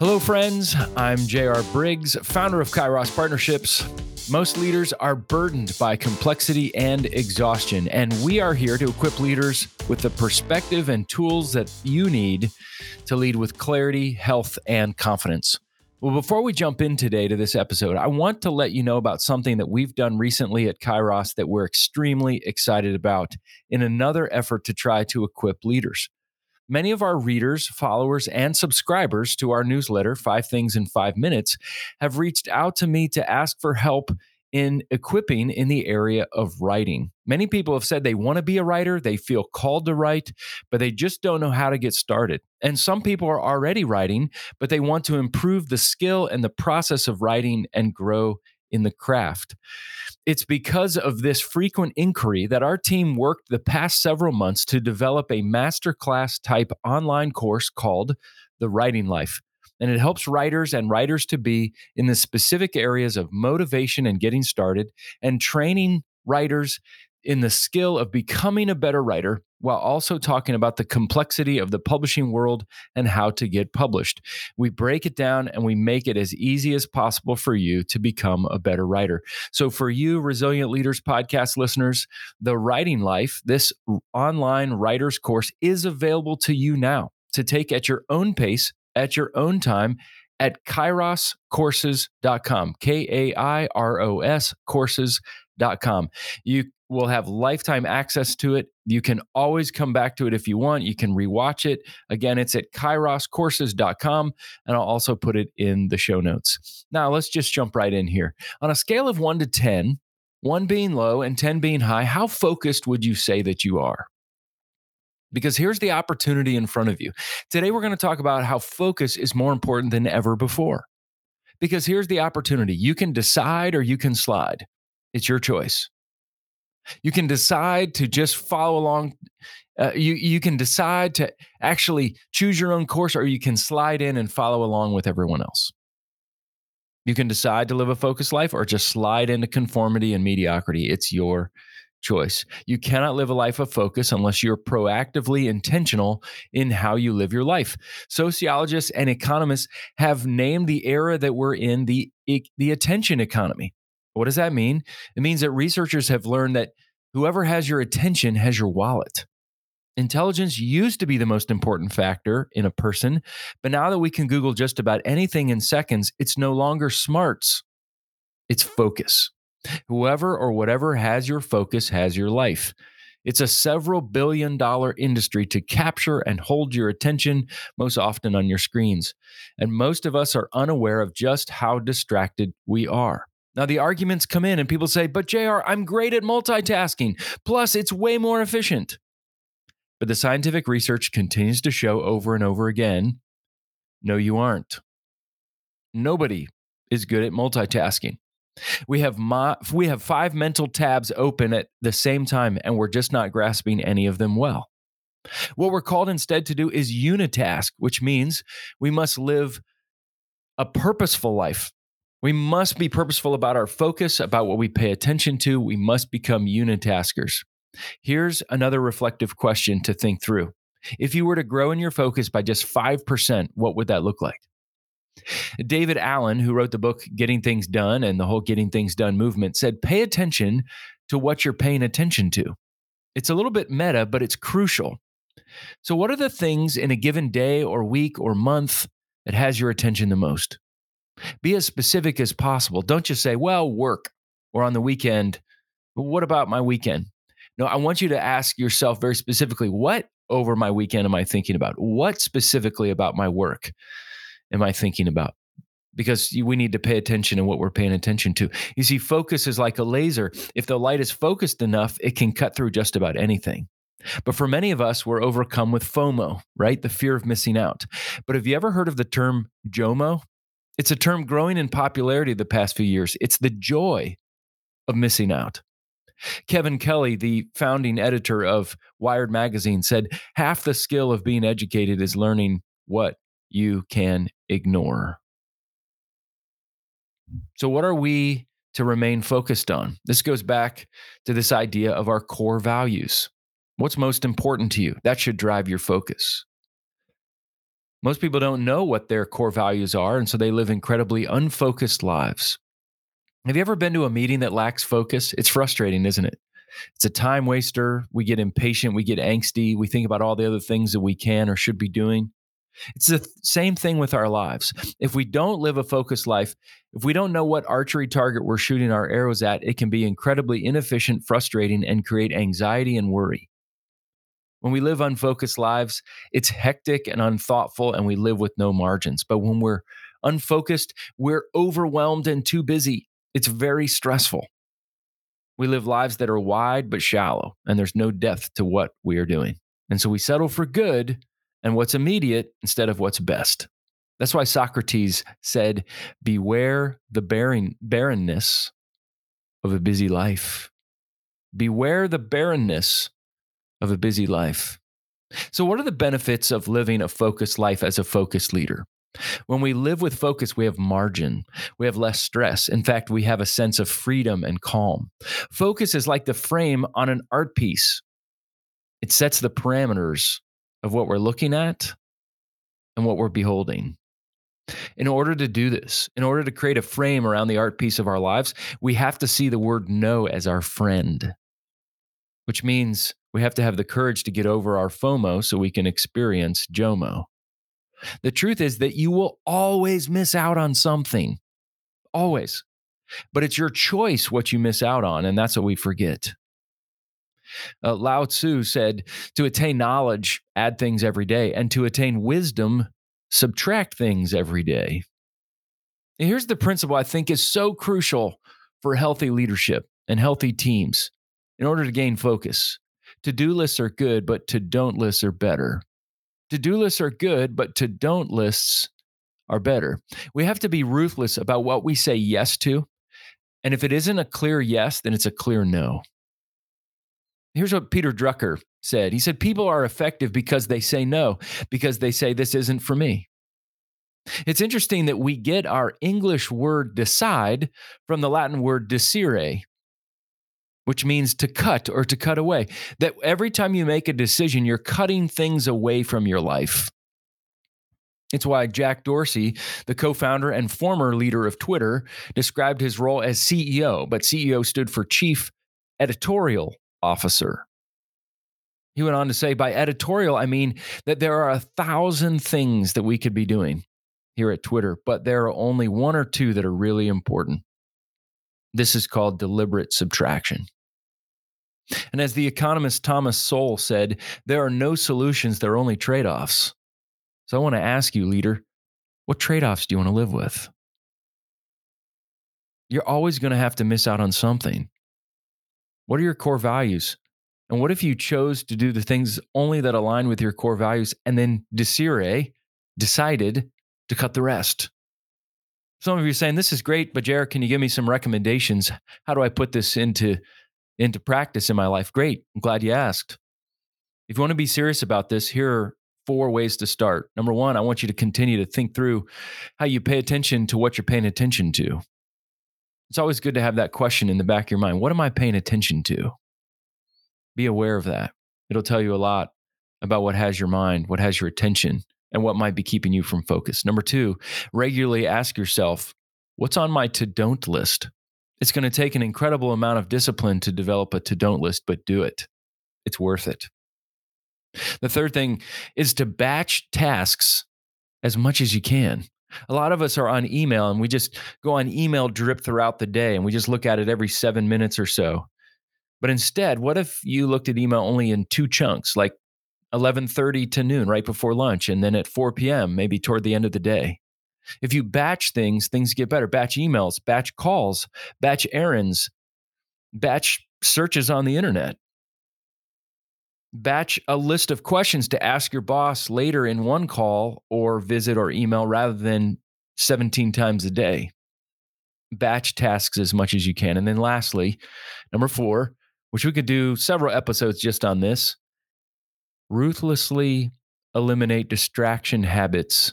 Hello, friends. I'm JR Briggs, founder of Kairos Partnerships. Most leaders are burdened by complexity and exhaustion, and we are here to equip leaders with the perspective and tools that you need to lead with clarity, health, and confidence. Well, before we jump in today to this episode, I want to let you know about something that we've done recently at Kairos that we're extremely excited about in another effort to try to equip leaders. Many of our readers, followers, and subscribers to our newsletter, Five Things in Five Minutes, have reached out to me to ask for help in equipping in the area of writing. Many people have said they want to be a writer, they feel called to write, but they just don't know how to get started. And some people are already writing, but they want to improve the skill and the process of writing and grow in the craft. It's because of this frequent inquiry that our team worked the past several months to develop a masterclass type online course called The Writing Life. And it helps writers and writers to be in the specific areas of motivation and getting started and training writers in the skill of becoming a better writer while also talking about the complexity of the publishing world and how to get published. We break it down and we make it as easy as possible for you to become a better writer. So, for you, Resilient Leaders podcast listeners, the Writing Life, this online writer's course is available to you now to take at your own pace, at your own time at kairoscourses.com, K A I R O S courses.com. You will have lifetime access to it. You can always come back to it if you want. You can rewatch it. Again, it's at kairoscourses.com, and I'll also put it in the show notes. Now, let's just jump right in here. On a scale of one to 10, one being low and 10 being high, how focused would you say that you are? Because here's the opportunity in front of you. Today, we're going to talk about how focus is more important than ever before. Because here's the opportunity you can decide or you can slide. It's your choice. You can decide to just follow along. Uh, you you can decide to actually choose your own course, or you can slide in and follow along with everyone else. You can decide to live a focused life, or just slide into conformity and mediocrity. It's your choice. You cannot live a life of focus unless you're proactively intentional in how you live your life. Sociologists and economists have named the era that we're in the the attention economy. What does that mean? It means that researchers have learned that whoever has your attention has your wallet. Intelligence used to be the most important factor in a person, but now that we can Google just about anything in seconds, it's no longer smarts, it's focus. Whoever or whatever has your focus has your life. It's a several billion dollar industry to capture and hold your attention, most often on your screens. And most of us are unaware of just how distracted we are. Now, the arguments come in and people say, but JR, I'm great at multitasking. Plus, it's way more efficient. But the scientific research continues to show over and over again no, you aren't. Nobody is good at multitasking. We have, mo- we have five mental tabs open at the same time, and we're just not grasping any of them well. What we're called instead to do is unitask, which means we must live a purposeful life we must be purposeful about our focus, about what we pay attention to. We must become unitaskers. Here's another reflective question to think through. If you were to grow in your focus by just 5%, what would that look like? David Allen, who wrote the book Getting Things Done and the whole Getting Things Done movement, said, Pay attention to what you're paying attention to. It's a little bit meta, but it's crucial. So, what are the things in a given day or week or month that has your attention the most? Be as specific as possible. Don't just say, well, work or on the weekend. What about my weekend? No, I want you to ask yourself very specifically, what over my weekend am I thinking about? What specifically about my work am I thinking about? Because we need to pay attention to what we're paying attention to. You see, focus is like a laser. If the light is focused enough, it can cut through just about anything. But for many of us, we're overcome with FOMO, right? The fear of missing out. But have you ever heard of the term JOMO? It's a term growing in popularity the past few years. It's the joy of missing out. Kevin Kelly, the founding editor of Wired Magazine, said half the skill of being educated is learning what you can ignore. So, what are we to remain focused on? This goes back to this idea of our core values. What's most important to you? That should drive your focus. Most people don't know what their core values are, and so they live incredibly unfocused lives. Have you ever been to a meeting that lacks focus? It's frustrating, isn't it? It's a time waster. We get impatient, we get angsty, we think about all the other things that we can or should be doing. It's the same thing with our lives. If we don't live a focused life, if we don't know what archery target we're shooting our arrows at, it can be incredibly inefficient, frustrating, and create anxiety and worry. When we live unfocused lives, it's hectic and unthoughtful, and we live with no margins. But when we're unfocused, we're overwhelmed and too busy. It's very stressful. We live lives that are wide but shallow, and there's no depth to what we are doing. And so we settle for good and what's immediate instead of what's best. That's why Socrates said, Beware the barren, barrenness of a busy life. Beware the barrenness of a busy life. So, what are the benefits of living a focused life as a focused leader? When we live with focus, we have margin. We have less stress. In fact, we have a sense of freedom and calm. Focus is like the frame on an art piece, it sets the parameters of what we're looking at and what we're beholding. In order to do this, in order to create a frame around the art piece of our lives, we have to see the word no as our friend, which means we have to have the courage to get over our FOMO so we can experience JOMO. The truth is that you will always miss out on something, always. But it's your choice what you miss out on, and that's what we forget. Uh, Lao Tzu said, To attain knowledge, add things every day, and to attain wisdom, subtract things every day. And here's the principle I think is so crucial for healthy leadership and healthy teams in order to gain focus. To do lists are good, but to don't lists are better. To do lists are good, but to don't lists are better. We have to be ruthless about what we say yes to. And if it isn't a clear yes, then it's a clear no. Here's what Peter Drucker said He said, People are effective because they say no, because they say, This isn't for me. It's interesting that we get our English word decide from the Latin word desire, which means to cut or to cut away. That every time you make a decision, you're cutting things away from your life. It's why Jack Dorsey, the co founder and former leader of Twitter, described his role as CEO, but CEO stood for Chief Editorial Officer. He went on to say, by editorial, I mean that there are a thousand things that we could be doing here at Twitter, but there are only one or two that are really important. This is called deliberate subtraction. And as the economist Thomas Sowell said, there are no solutions, there are only trade offs. So I want to ask you, leader, what trade offs do you want to live with? You're always going to have to miss out on something. What are your core values? And what if you chose to do the things only that align with your core values and then desire, decided to cut the rest? Some of you are saying, This is great, but JR, can you give me some recommendations? How do I put this into into practice in my life. Great. I'm glad you asked. If you want to be serious about this, here are four ways to start. Number one, I want you to continue to think through how you pay attention to what you're paying attention to. It's always good to have that question in the back of your mind What am I paying attention to? Be aware of that. It'll tell you a lot about what has your mind, what has your attention, and what might be keeping you from focus. Number two, regularly ask yourself, What's on my to don't list? It's going to take an incredible amount of discipline to develop a to don't list, but do it. It's worth it. The third thing is to batch tasks as much as you can. A lot of us are on email and we just go on email drip throughout the day and we just look at it every seven minutes or so. But instead, what if you looked at email only in two chunks, like 11:30 to noon, right before lunch, and then at 4 p.m., maybe toward the end of the day? If you batch things, things get better. Batch emails, batch calls, batch errands, batch searches on the internet. Batch a list of questions to ask your boss later in one call or visit or email rather than 17 times a day. Batch tasks as much as you can. And then lastly, number four, which we could do several episodes just on this ruthlessly eliminate distraction habits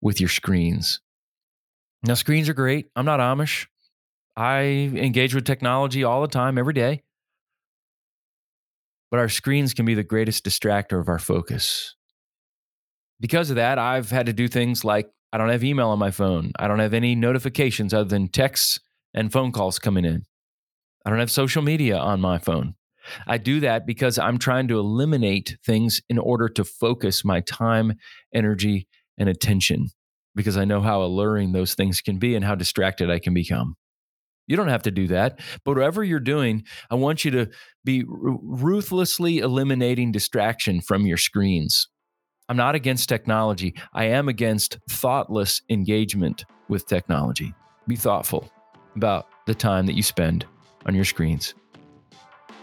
with your screens. Now, screens are great. I'm not Amish. I engage with technology all the time, every day. But our screens can be the greatest distractor of our focus. because of that, I've had to do things like I don't have email on my phone. I don't have any notifications other than texts and phone calls coming in. I don't have social media on my phone. I do that because I'm trying to eliminate things in order to focus my time, energy, and attention because I know how alluring those things can be and how distracted I can become. You don't have to do that. But whatever you're doing, I want you to be ruthlessly eliminating distraction from your screens. I'm not against technology. I am against thoughtless engagement with technology. Be thoughtful about the time that you spend on your screens.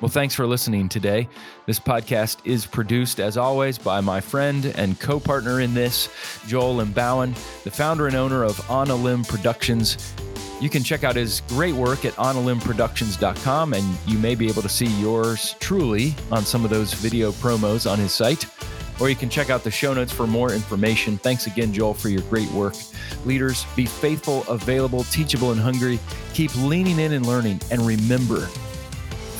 Well, thanks for listening today. This podcast is produced, as always, by my friend and co partner in this, Joel Limbauan, the founder and owner of On a Limb Productions. You can check out his great work at onalimbproductions.com, and you may be able to see yours truly on some of those video promos on his site. Or you can check out the show notes for more information. Thanks again, Joel, for your great work. Leaders, be faithful, available, teachable, and hungry. Keep leaning in and learning. And remember,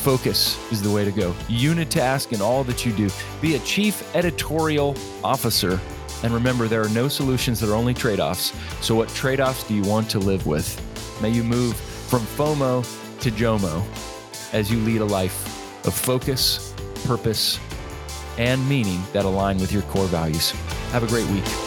focus is the way to go. Unitask in all that you do. Be a chief editorial officer. And remember, there are no solutions, there are only trade offs. So, what trade offs do you want to live with? May you move from FOMO to JOMO as you lead a life of focus, purpose, and meaning that align with your core values. Have a great week.